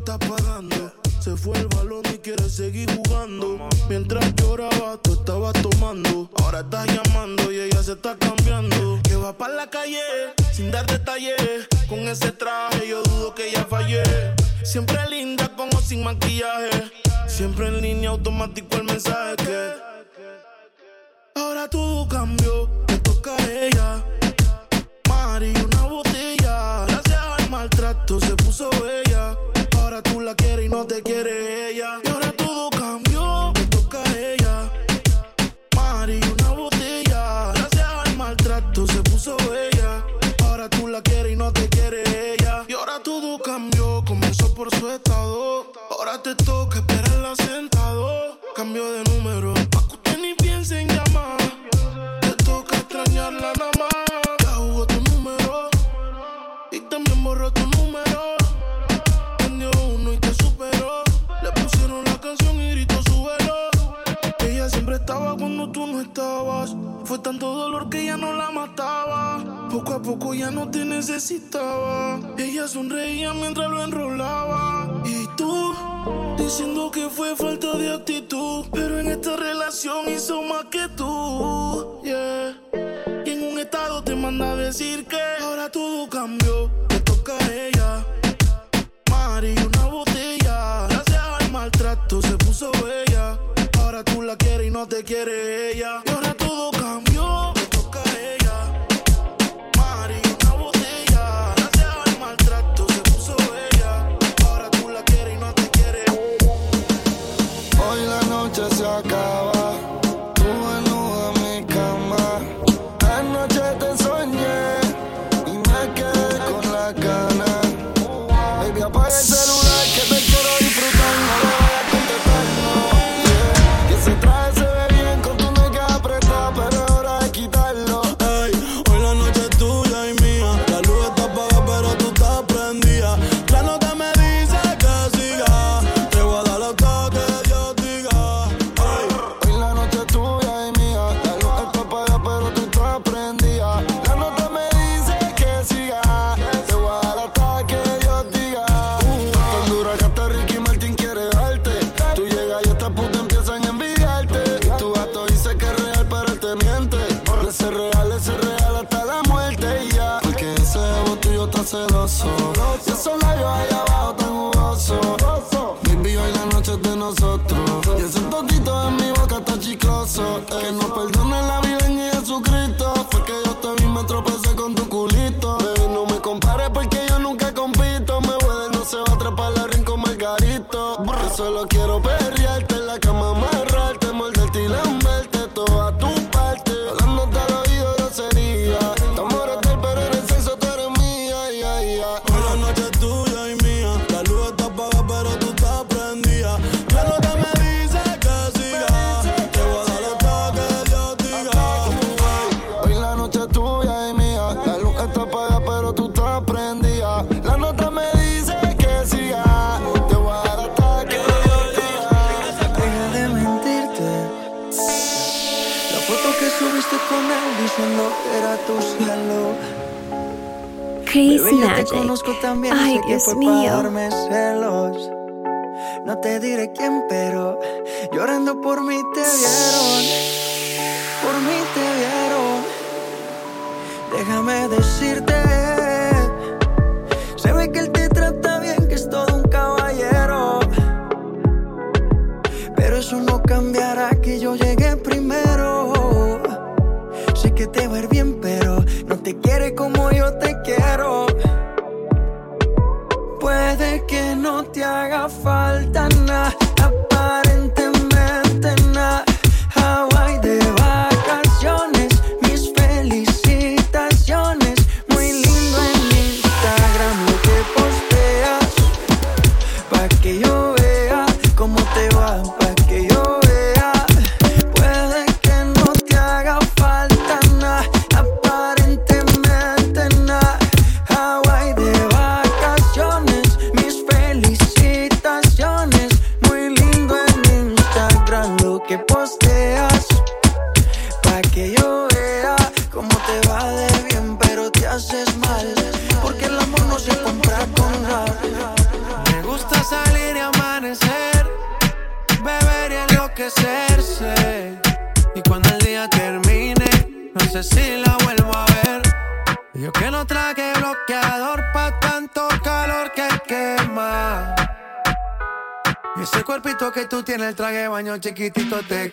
está pagando. Se fue el balón y quiere seguir jugando. Mientras lloraba, tú estabas tomando. Ahora estás llamando y ella se está cambiando. Que va para la calle sin dar detalles. Con ese traje yo dudo que ella fallé. Siempre linda como sin maquillaje. Siempre en línea automático el mensaje. Ahora todo cambió, me toca a ella. Mari, una botella. Gracias al maltrato se puso bella Cambio de número, pa' que usted ni piense en llamar. Te toca extrañarla nada más. Ya jugó tu número y también borró tu número. estaba cuando tú no estabas. Fue tanto dolor que ya no la. Poco a poco ya no te necesitaba. Ella sonreía mientras lo enrolaba. Y tú, diciendo que fue falta de actitud. Pero en esta relación hizo más que tú. Yeah. Y en un estado te manda a decir que ahora todo cambió. Te toca a ella. Mari, una botella. Gracias al maltrato se puso bella tú la quieres y no te quiere ella. Ahora todo cambió, te ir bien, pero no te quiere como yo te quiero. Que no te haga falta chiquitito te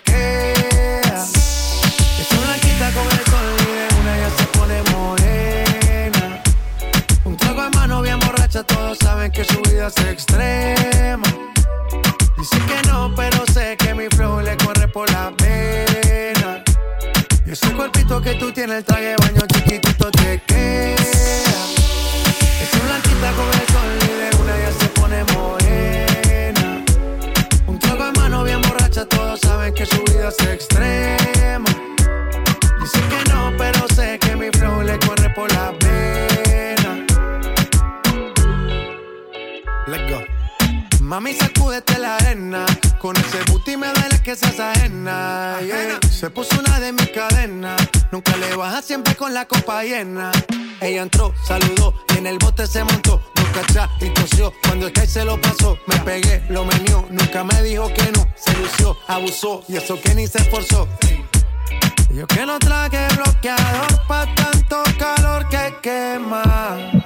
Let's go. Mami, sacúdete la arena. Con ese booty me duele que seas ajena. Se puso una de mis cadenas. Nunca le baja siempre con la copa llena. Ella entró, saludó y en el bote se montó. Nunca cachá y tosió. Cuando el que se lo pasó, me pegué, lo menió. Nunca me dijo que no. Se lució, abusó y eso que ni se esforzó. Yo que no traje bloqueador pa' tanto calor que quema.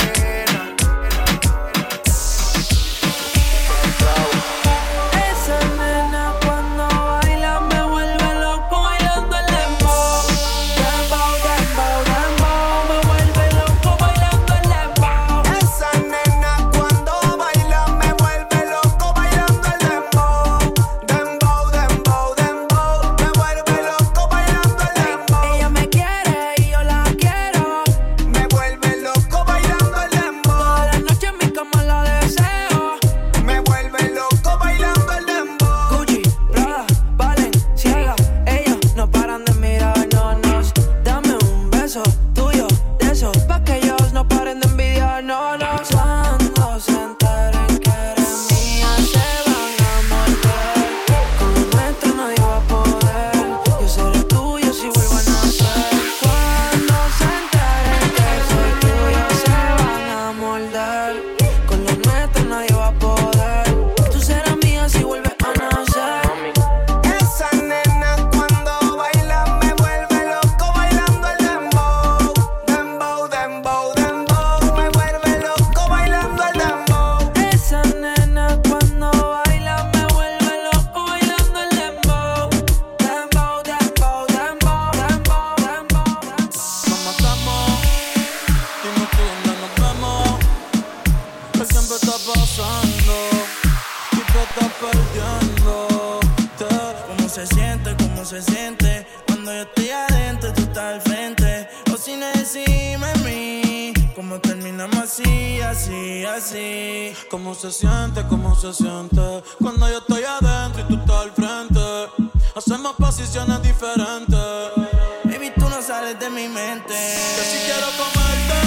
mi. Yo sí quiero comerte,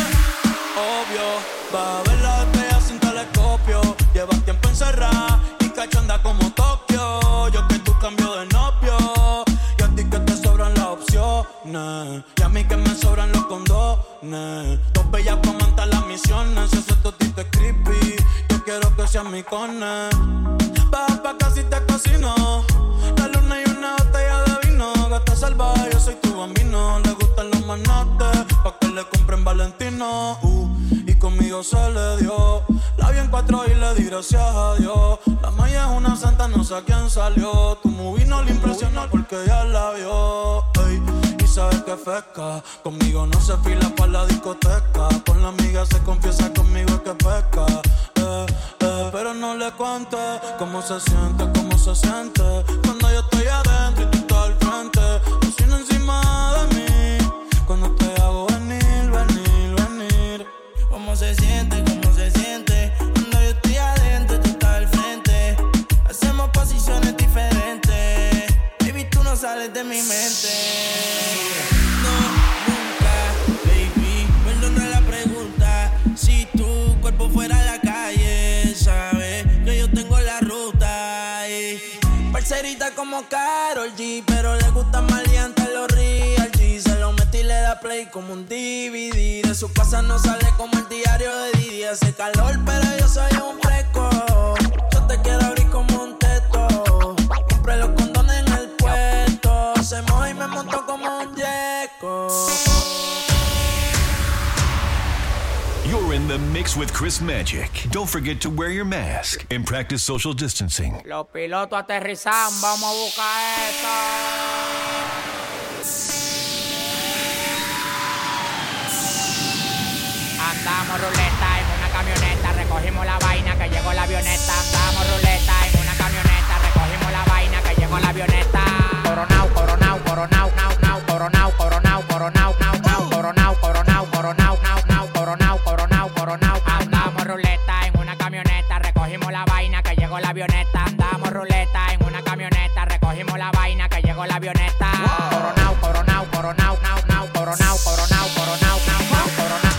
obvio. Va a ver la estrella sin telescopio. Llevas tiempo encerrada y cachonda como Tokio. Yo que tú cambio de novio. Y a ti que te sobran las opciones. Y a mí que me sobran los condones. Dos bellas comandas las misiones. Si ese totito es creepy, yo quiero que seas mi cone. se le dio. La vi en cuatro y le di gracias a Dios. La Maya es una santa, no sé a quién salió. Tu movie no le impresionó porque ya la vio. Y sabes que fresca, conmigo no se fila para la discoteca. Con la amiga se confiesa conmigo que pesca. Eh, eh, pero no le cuente cómo se siente, cómo se siente. Como Carol G, pero le gusta maleante los real G. Se lo metí y le da play como un DVD. De su casa no sale como el diario de Didi. Hace calor, pero yo soy un fresco. In the mix with Chris Magic. Don't forget to wear your mask and practice social distancing. Los pilotos aterrizan, vamos a buscar esto. Andamos ruleta en una camioneta, recogimos la vaina que llegó la avioneta. Andamos ruleta en una camioneta, recogimos la vaina que llegó la avioneta. Coronao, coronao, coronao, nao, nao, coronao, coronao, coronao, nao, nao, coronao, coronao, coronao, llegó la avioneta. Andamos ruleta en una camioneta, recogimos la vaina que llegó la avioneta. Coronao, coronao, coronao, nao, nao, coronao, coronao, coronao, nao, nao, coronao.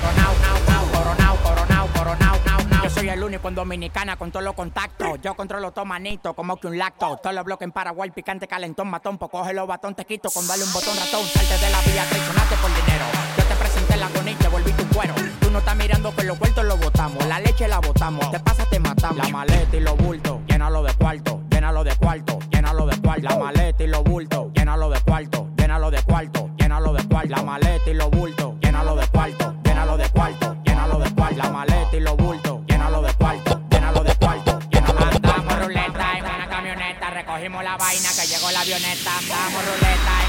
Coronao, nao, nao, coronao, coronao, coronao, nao, nao. Yo soy el único en Dominicana con todos los contactos. Yo controlo todo manito, como que un lacto. Todos los bloques en Paraguay, picante, calentón, matón. Pues coge los batón, te quito con darle un botón ratón. Salte de la vía, traicionaste por dinero. Yo te presenté la y te volví tu cuero. Tú no estás mirando que los vueltos los La leche la botamos. Te pasa, te matamos. La maleta y los bultos, llénalo de cuarto, llénalo de cuarto, llénalo de cuarto. La maleta y los bultos, llénalo de cuarto, llénalo de cuarto, llénalo de cuarto. La maleta y los bultos, llénalo de cuarto, llénalo de cuarto, llénalo de cuarto. La maleta y los bultos, llénalo de cuarto, llénalo de cuarto, llénalo de Andamos ruleta en una camioneta, recogimos la vaina que llegó la avioneta. Andamos ruleta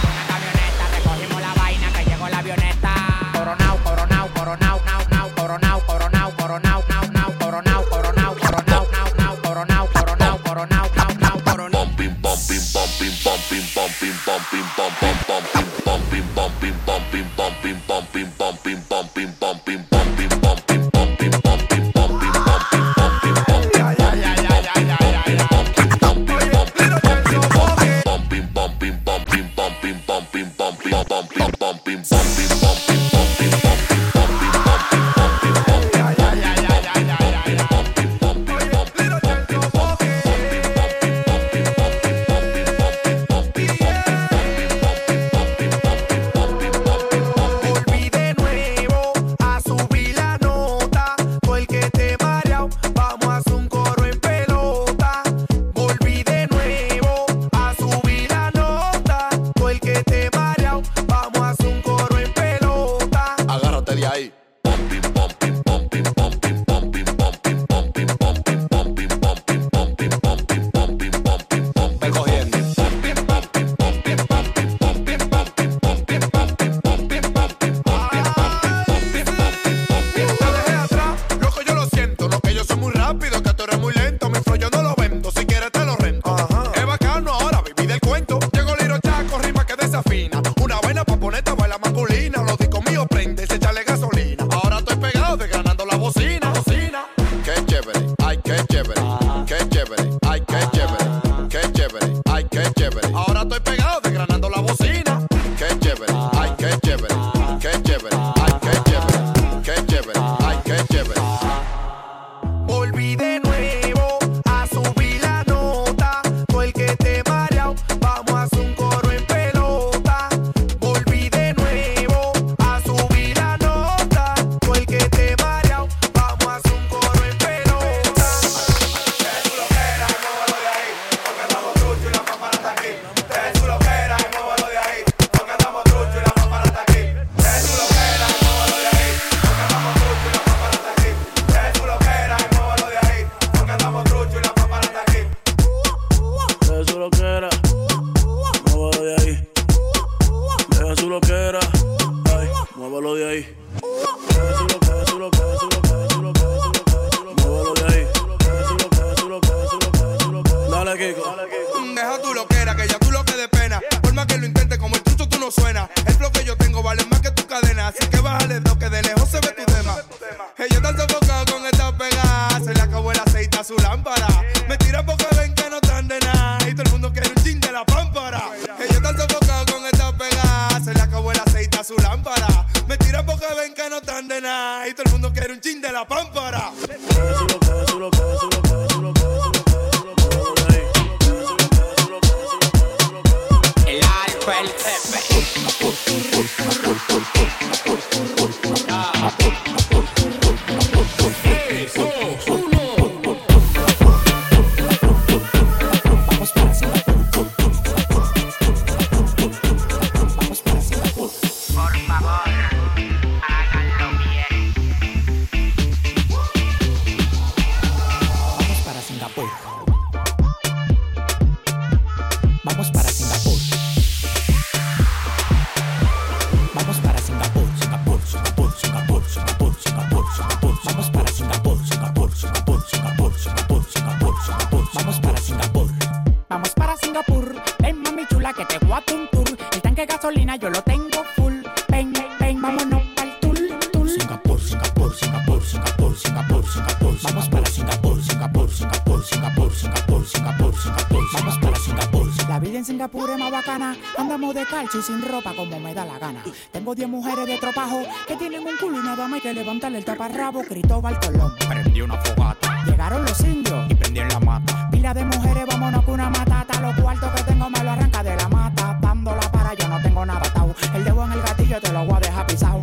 y sin ropa como me da la gana. Tengo 10 mujeres de tropajo que tienen un culo y nada más que levantarle el taparrabo. Cristóbal Colón. Prendí una fogata. Llegaron los indios y prendí en la mata. Pila de mujeres, vámonos con una matata. Los cuartos que tengo me lo arranca de la mata cuando la para, yo no tengo nada atado. El dedo en el gatillo te lo voy a dejar pisado.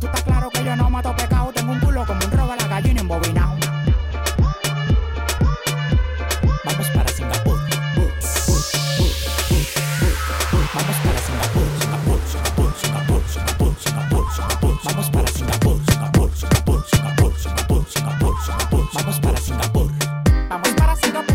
Tú estás claro que yo no mato pecado. Tengo un culo como un robo a la gallina embobinado. Vamos para Singapur. Vamos para Singapur, Singapur, Singapur, Singapur, Singapur, Singapur, Singapur. Vamos para Singapur, Singapur, Singapur, Singapur, Singapur, Singapur, Singapur. Vamos para Singapur. Vamos para Singapur.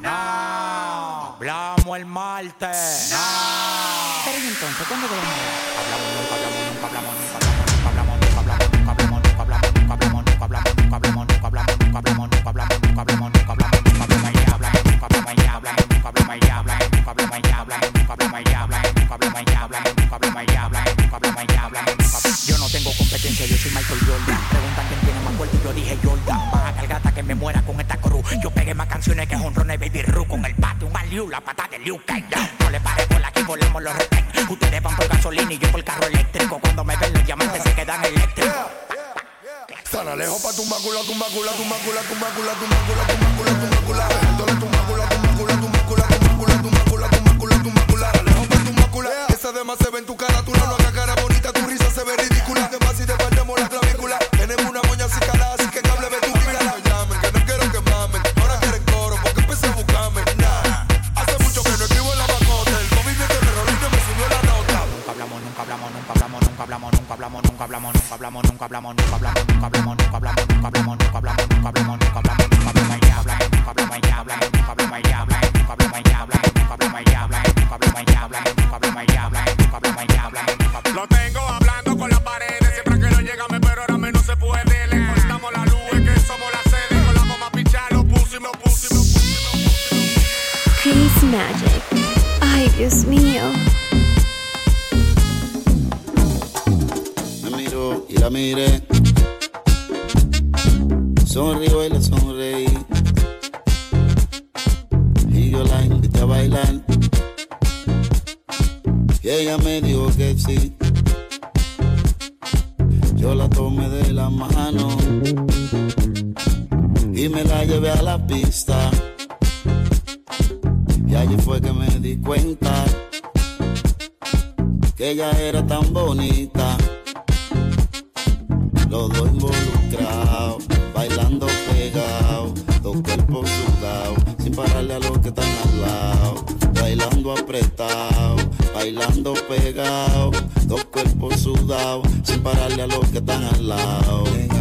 No. Hablamos el martes. No. Pero entonces, ¿cuándo Hablamos hablamos nunca, hablamos nunca, hablamos nunca, hablamos Yo pegué más canciones que Honrone Baby Roo con el patio, un aliu, la pata de Liu Kang. No le paré por aquí, volemos los retén. Ustedes van por gasolina y yo por carro eléctrico. Cuando me ven los llamantes se quedan eléctricos. Tan lejos pa' tu mácula, tu mácula, tu mácula, tu mácula, tu mácula, tu mácula, tu mácula. Dole tu mácula, tu mácula, tu mácula, tu mácula, tu mácula, tu mácula, tu mácula. Esa demás se ve en tu cara, tú no lo allí fue que me di cuenta que ella era tan bonita. Los dos involucrados, bailando pegados, dos cuerpos sudados, sin pararle a los que están al lado. Bailando apretado, bailando pegado, dos cuerpos sudados, sin pararle a los que están al lado.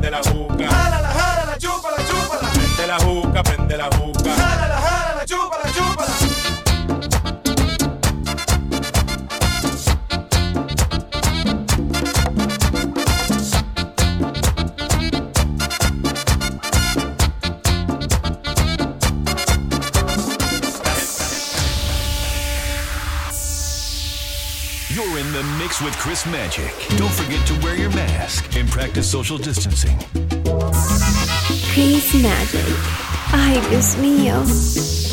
prende la juca. Jálala, jálala, chúpala, chúpala. Prende la juca with Chris Magic. Don't forget to wear your mask and practice social distancing. Chris Magic. Ay, Dios mío.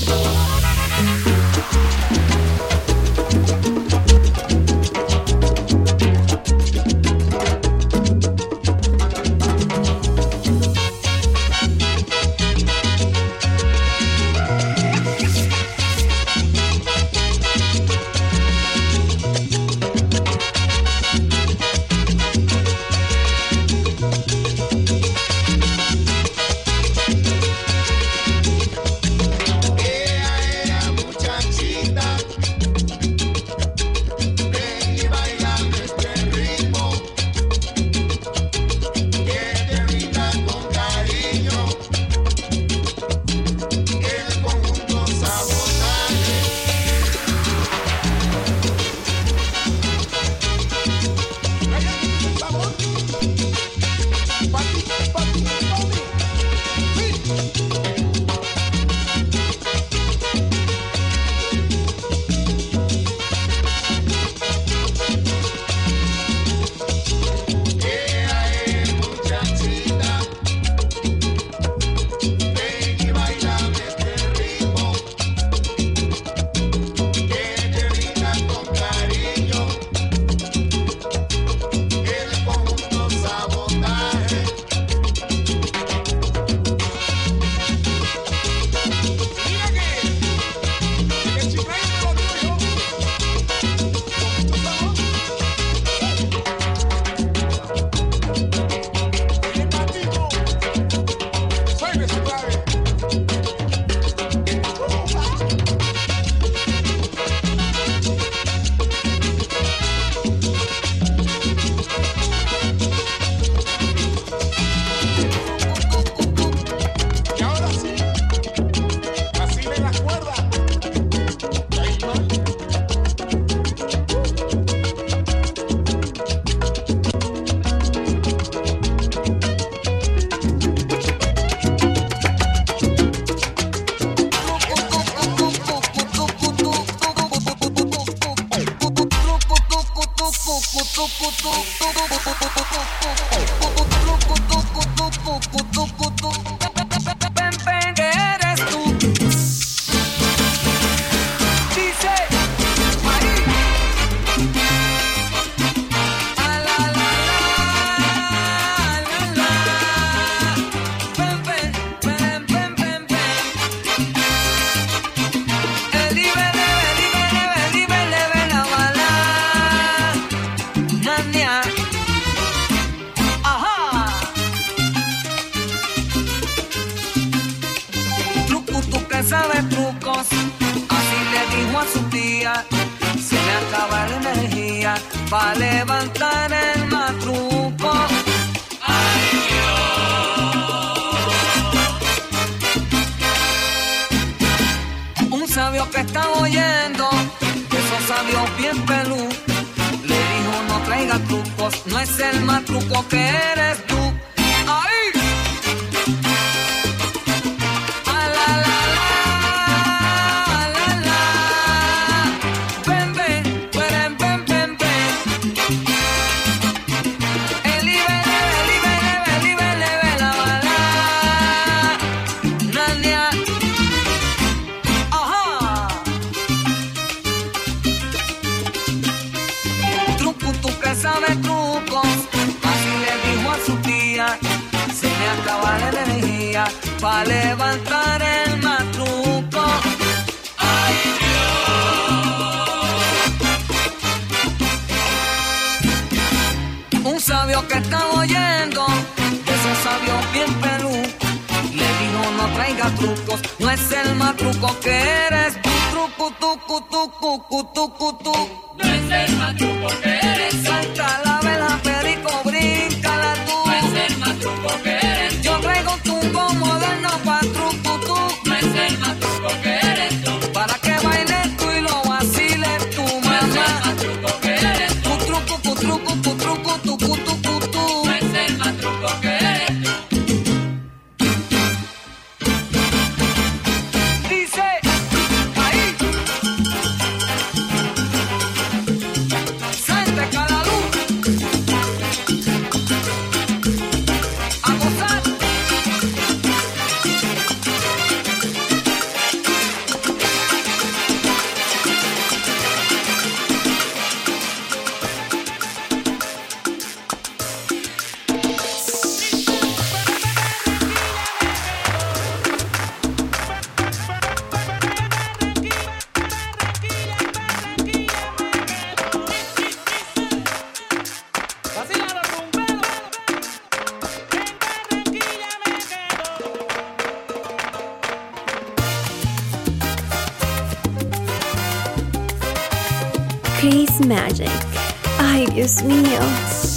Dios mío.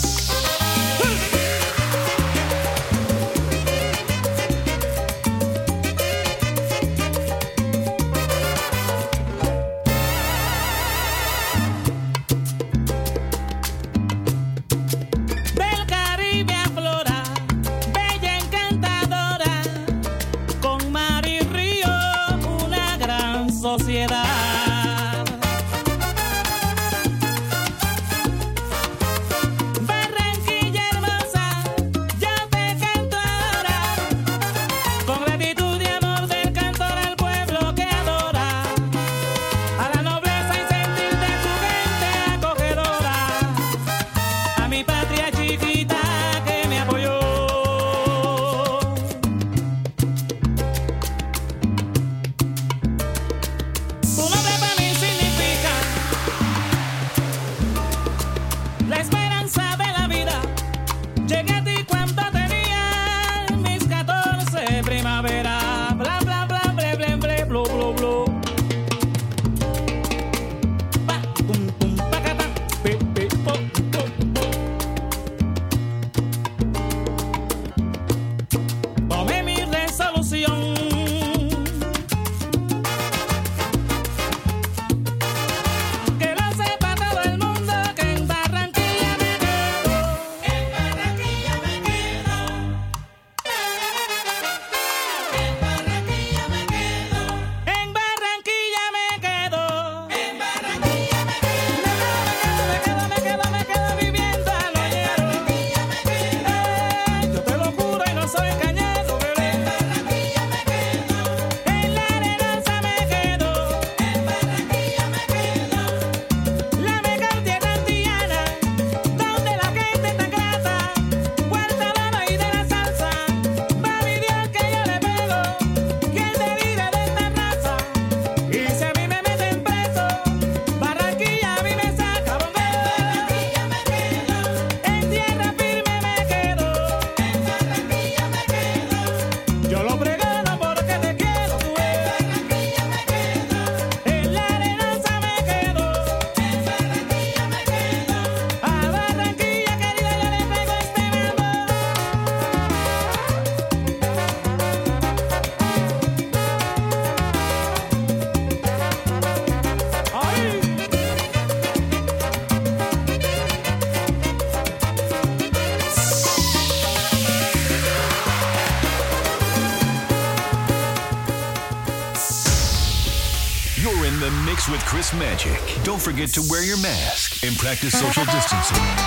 Chris Magic. Don't forget to wear your mask and practice social distancing.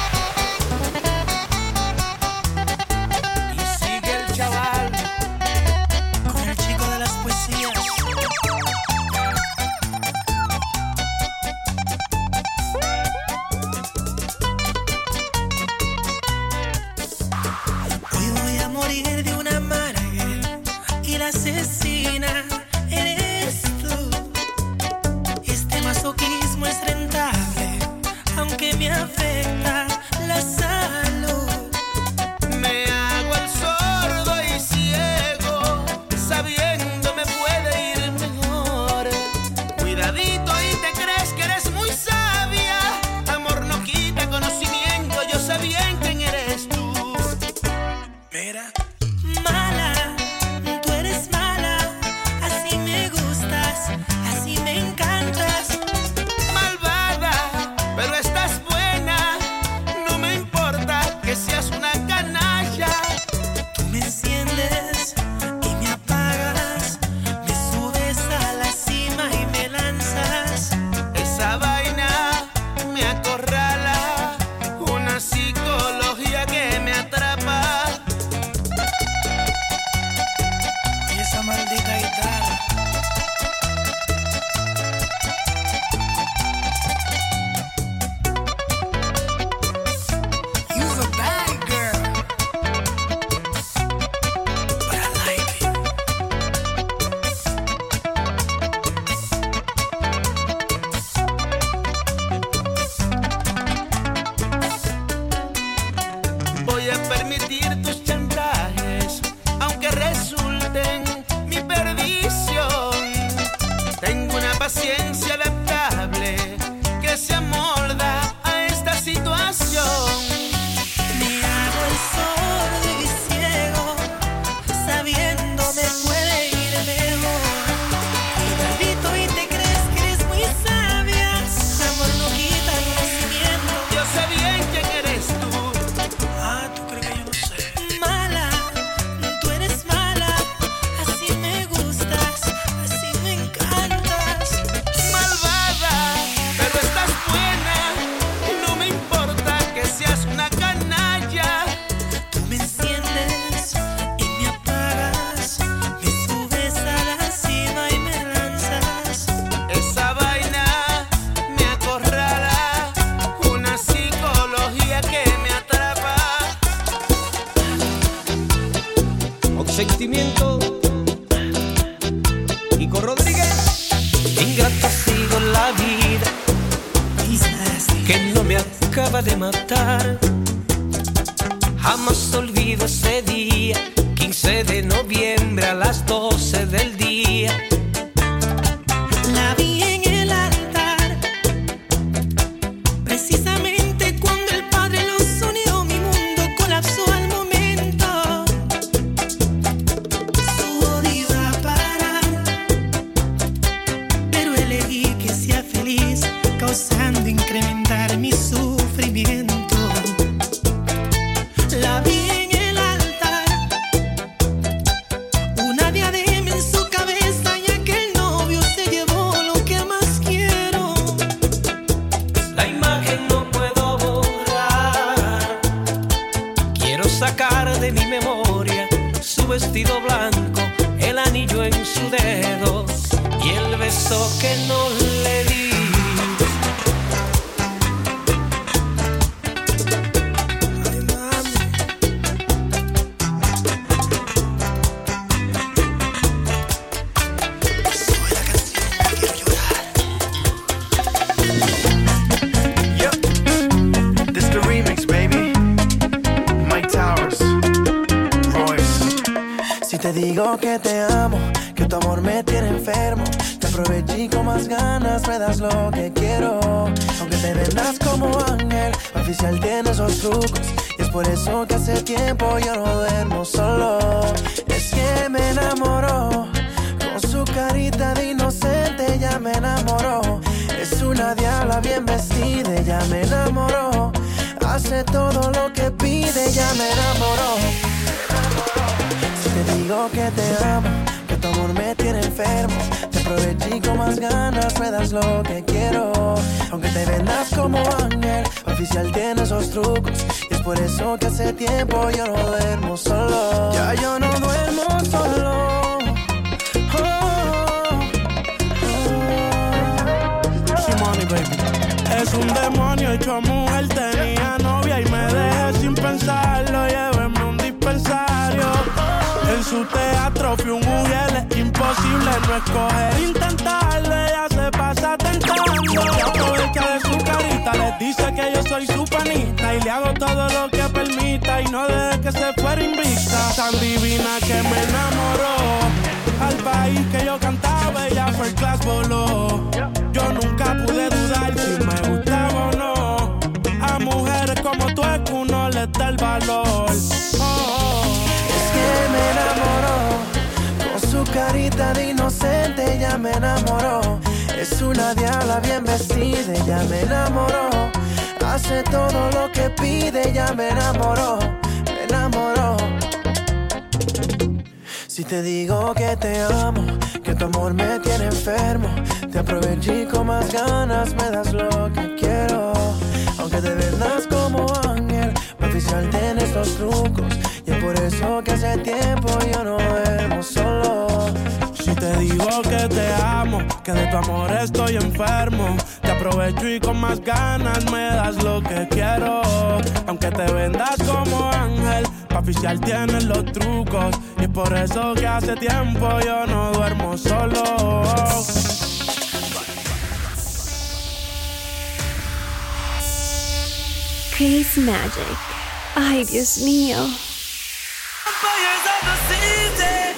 sentimiento. Y Rodríguez, ingrato ha la vida que no me acaba de matar. Jamás olvido ese día, 15 de noviembre a las 2. ella me enamoró. Si te digo que te amo, que tu amor me tiene enfermo. Te aproveché con más ganas, me das lo que quiero. Aunque te vendas como ángel, oficial tiene esos trucos. Y es por eso que hace tiempo yo no duermo solo. Ya yo no duermo solo. Oh, oh, oh. Es un demonio hecho mujer, tenía novia dejé sin pensarlo. Lléveme un dispensario. En su teatro fui un mujer, es imposible no escoger. Intentarlo, ella se pasa tentando. Aprovecha de su carita, les dice que yo soy su panita. Y le hago todo lo que permita y no deje que se fuera invicta. Tan divina que me enamoró. Al país que yo cantaba, ella fue el class voló. Yo nunca pude dudar si me inocente ella me enamoró. Es una diabla bien vestida, ella me enamoró. Hace todo lo que pide, ella me enamoró. Me enamoró. Si te digo que te amo, que tu amor me tiene enfermo, te aproveché con más ganas, me das lo que quiero. Aunque te vendas como ángel, mi oficial tiene estos trucos. Y es por eso que hace tiempo yo no duermo solo. Si te digo que te amo, que de tu amor estoy enfermo, te aprovecho y con más ganas me das lo que quiero. Aunque te vendas como ángel, pa' oficial tienes los trucos. Y es por eso que hace tiempo yo no duermo solo. Chris Magic. Ay, Dios mío. Vampires of the season,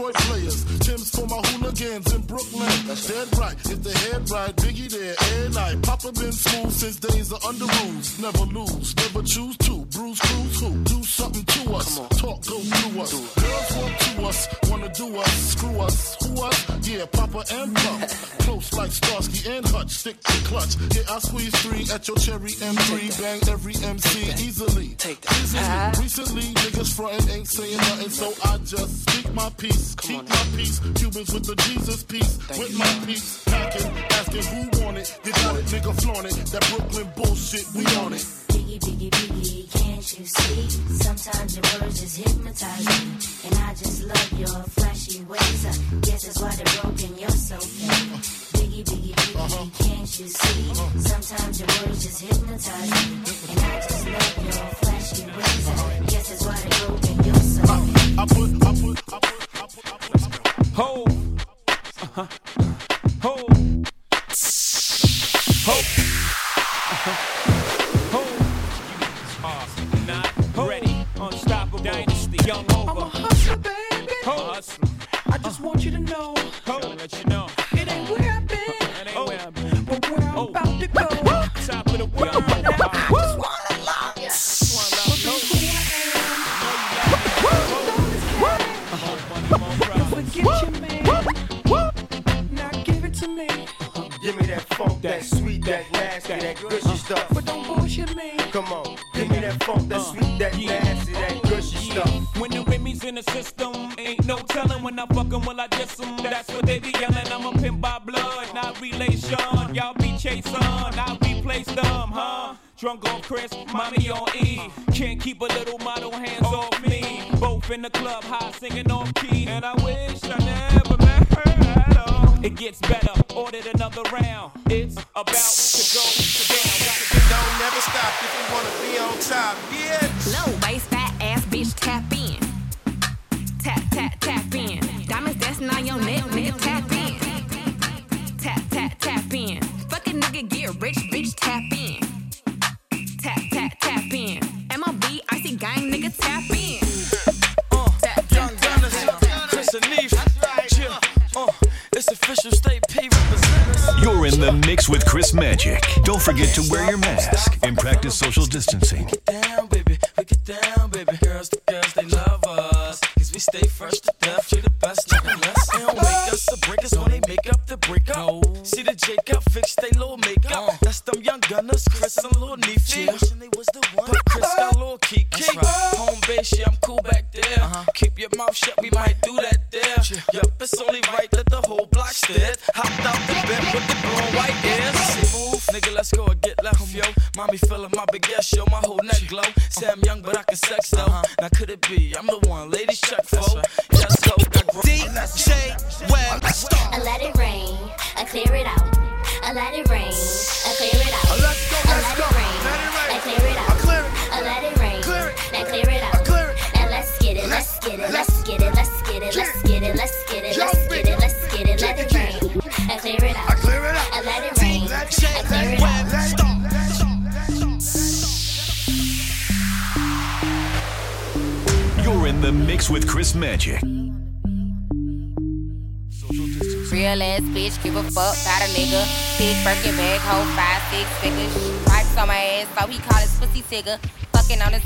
Detroit players. Tim's for my hooligans in Brooklyn. Dead right. If the head right, Biggie there every night. Papa been smooth since days of under rules. Never lose, never choose to. Bruise, cruise, who? Do something to us. Talk, go through us. Girls want to us, wanna do us, screw us, who us? Yeah, Papa and Pump. Close like Starsky and Hutch, stick to clutch. Yeah, I squeeze three at your cherry M3. Bang every MC easily. Take that. Easily. Recently, niggas frontin' ain't saying nothing, so I just speak my peace. Keep my peace. Cubans with the Jesus peace. With my peace. Packing, asking who want it. You got it, nigga, flaunt it. That Brooklyn bullshit, we on it. Biggie, biggie, biggie, can't you see? Sometimes your words just hypnotize me. And I just love your flashy ways. I guess that's why they're broken, you're so fake. Biggie, biggie, biggie, can't you see? Sometimes your words just hypnotize me. And I just love your flashy ways. I guess that's why they're broken, you're so fake. I put, I put, I put, I put, I put. Ho. Uh-huh. Ho. Ho. Uh-huh. Ho. Not ready. Dynasty, young over. I'm a hustler, baby. Hustler. I just want you to know. That's what they be yelling. I'm a pimp by blood, not relation. Y'all be chasing, I replace them, huh? Drunk on Chris, mommy on E. Can't keep a little model hands oh. off me. Both in the club, high singing on key. And I wish I never met her at all. It gets better, ordered another round. It's about to go down. Don't never stop if you wanna be on top. Yeah. Magic. Don't forget to wear your mask and practice social distancing. dick, Birkin bag, hold five, six figures. Stripes on my ass, so he call his pussy tigger. Fucking on his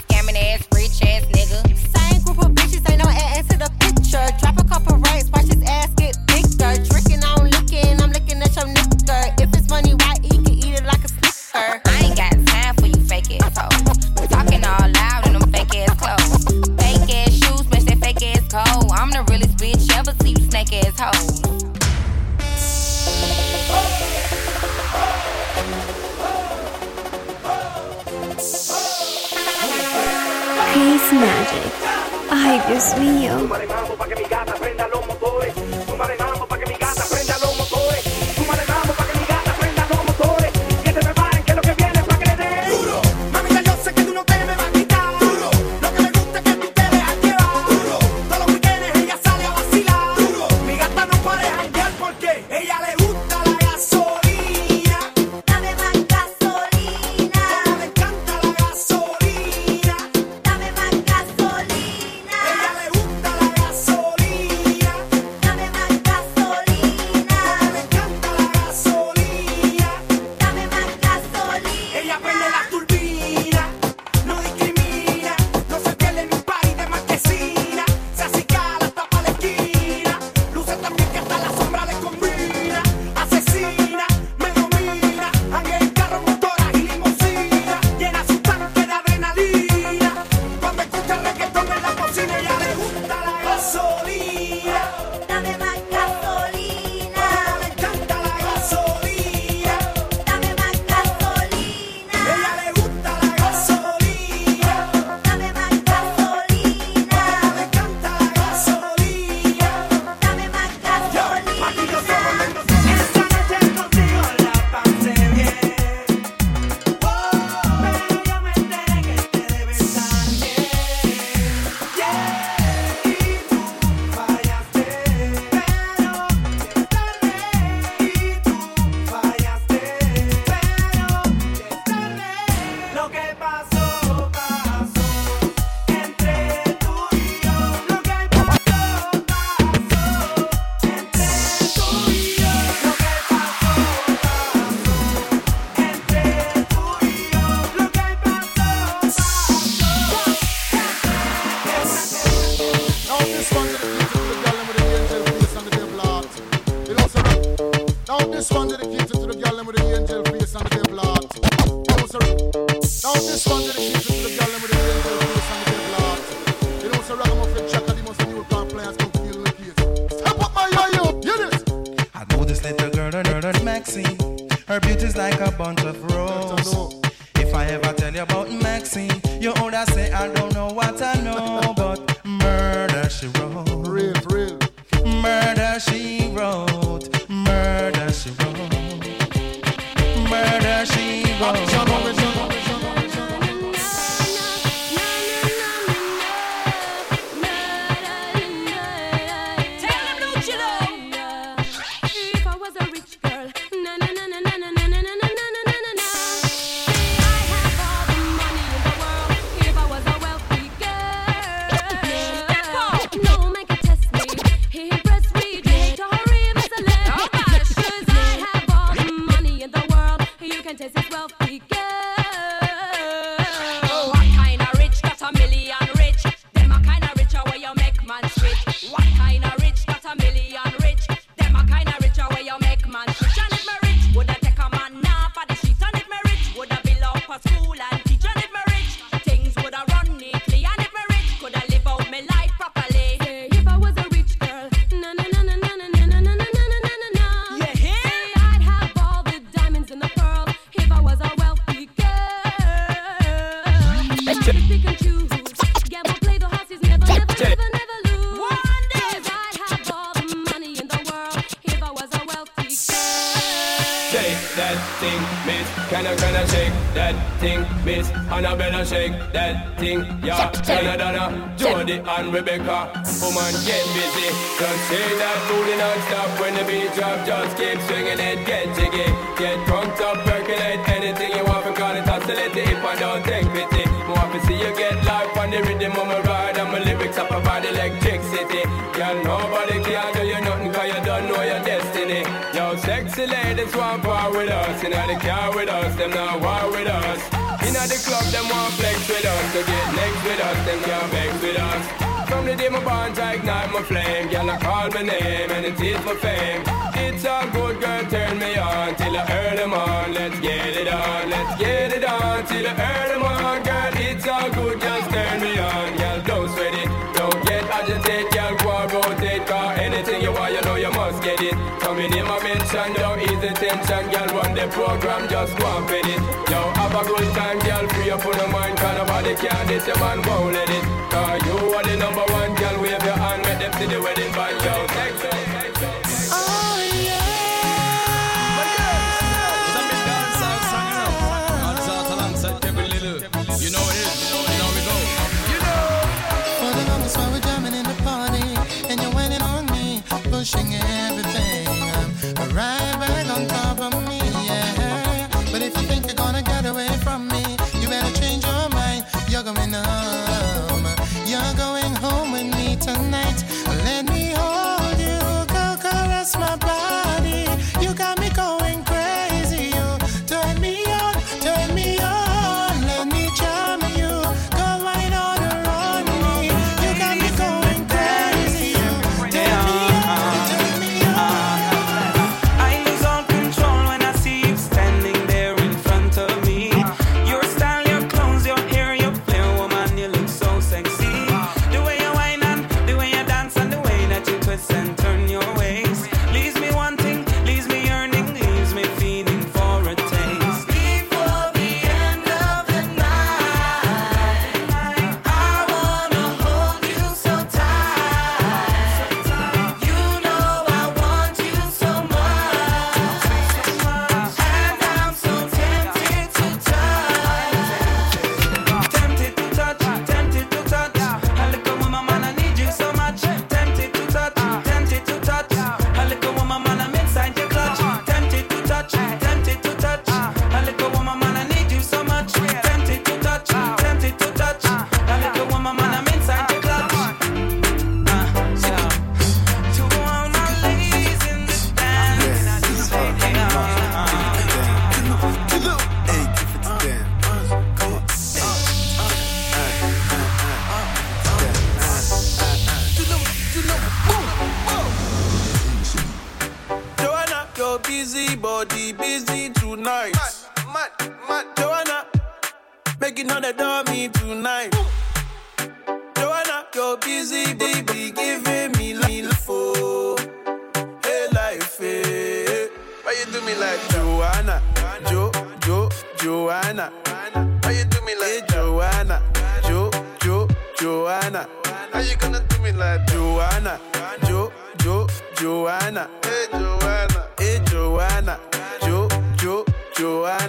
that thing, Miss. Annabella shake that thing, yeah. Donna Donna, uh, Jody and Rebecca, woman get busy. Just say that booty non-stop when the beat drop, just keep swinging it, get jiggy, get drunk, up, percolate. Anything you want, because it's oscillating if I don't take pity. More to see you get life on the rhythm of my ride, and my lyrics up about electricity. Yeah, nobody they care with us, them not war with us. Inna the club, them want flex with us. To get next with us, them can't beg with us. From the day my bonds, I ignite my flame. Girl, I call my name and it is my fame. It's a good, girl, turn me on till I earn them on. Let's get it on, let's get it on till I earn them on, girl. It's a good. program, just go and fit it. Yo, have a good time, girl, free up for the mind, cause nobody can this, your man won't let it. Cause you are the number one.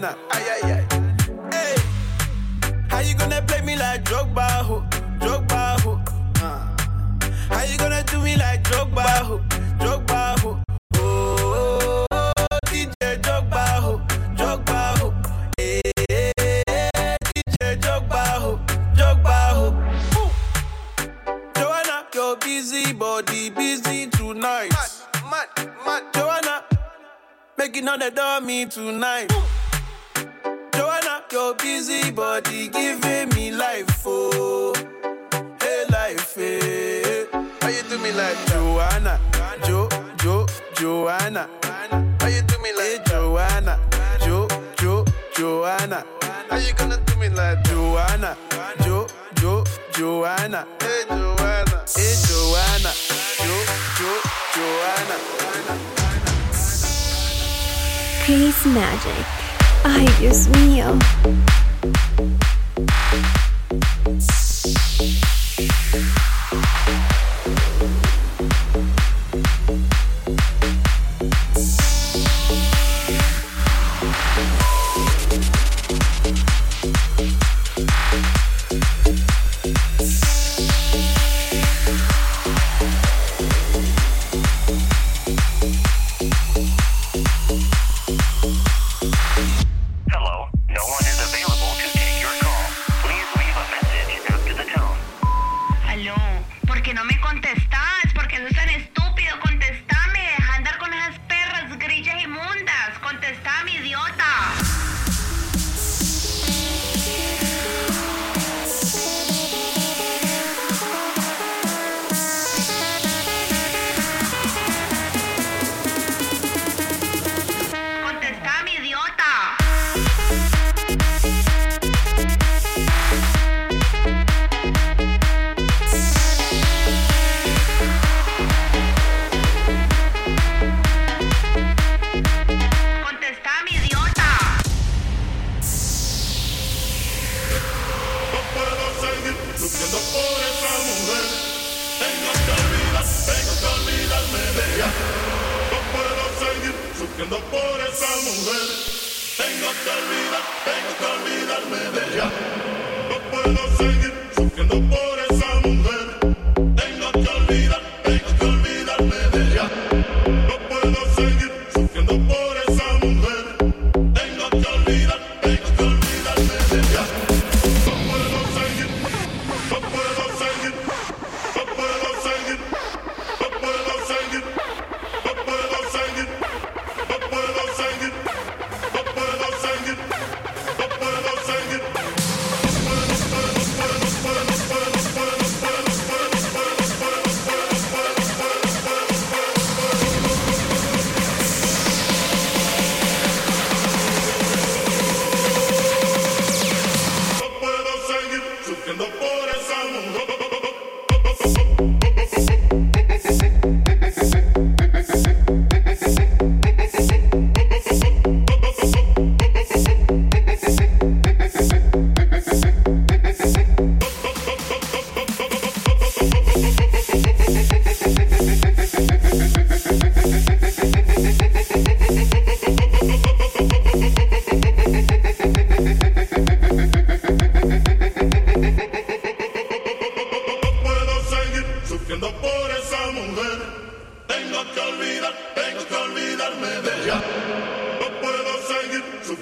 Joanna. Ay ay ay. Hey, how you gonna play me like Drogba, ho, Drogba, ho? Uh. How you gonna do me like Drogba, ho, Drogba, ho? Oh, DJ Drogba, ho, Drogba, ho. Hey, DJ Drogba, ho, Drogba, ho. Joanna, your busy body busy tonight. Mad, mad, mad. Joanna, making all the dummy tonight. Your busy body giving me life, oh, hey life, eh. hey. How you do me like Joanna, Jo, Jo, Joanna? How you do me like eh, hey, Joanna, Jo, Jo, Joanna? How you gonna do me like Joanna, Jo, Jo, Joanna? Hey Joanna, hey Joanna, Jo, Jo, Joanna. Case Magic. Ay, Dios mío.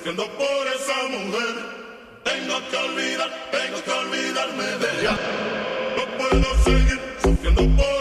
Seguir sufriendo por esa mujer. Tengo que olvidar, tengo que olvidarme de ella. No puedo seguir sufriendo por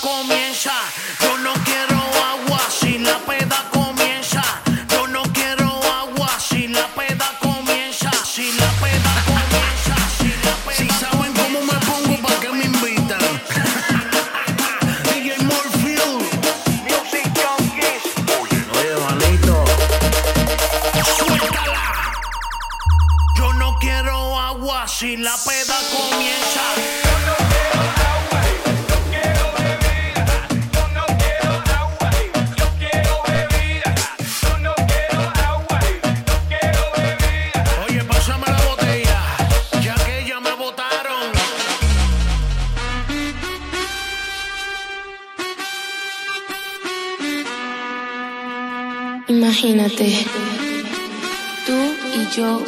comienza. Yo no quiero agua si la peda comienza.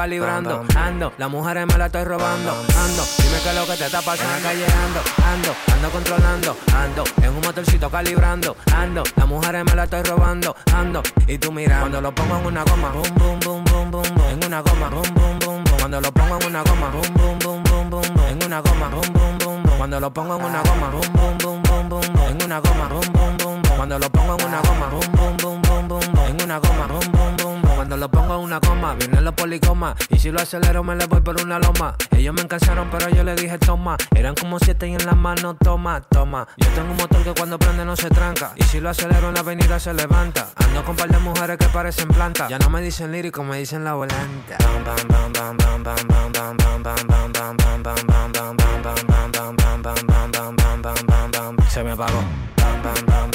Calibrando, ando, las mujeres me la estoy robando, ando, dime qué es lo que te está pasando. En la calle ando, ando, ando controlando, ando, en un motorcito calibrando, ando, las mujeres me la estoy robando, ando, y tú mirando, cuando lo pongo en una goma, boom, boom, boom, boom, boom, boom, en una goma, boom, boom, boom, boom, cuando lo pongo en una goma, boom, boom, boom, boom, boom, boom, en una goma, boom, boom, boom, boom, cuando lo pongo en una goma, boom, boom, boom, boom, boom, boom, en una goma, boom, boom, boom, boom, cuando lo pongo en una goma, boom, boom, boom, boom, boom, boom, en una goma, boom, boom, boom, boom, Cuando lo pongo en una coma, vienen los policomas. Y si lo acelero, me le voy por una loma. Ellos me cansaron, pero yo le dije toma. Eran como siete y en la mano toma, toma. Yo tengo un motor que cuando prende no se tranca. Y si lo acelero en la avenida se levanta. Ando con par de mujeres que parecen plantas. Ya no me dicen lírico, me dicen la volanta. Se me apagó.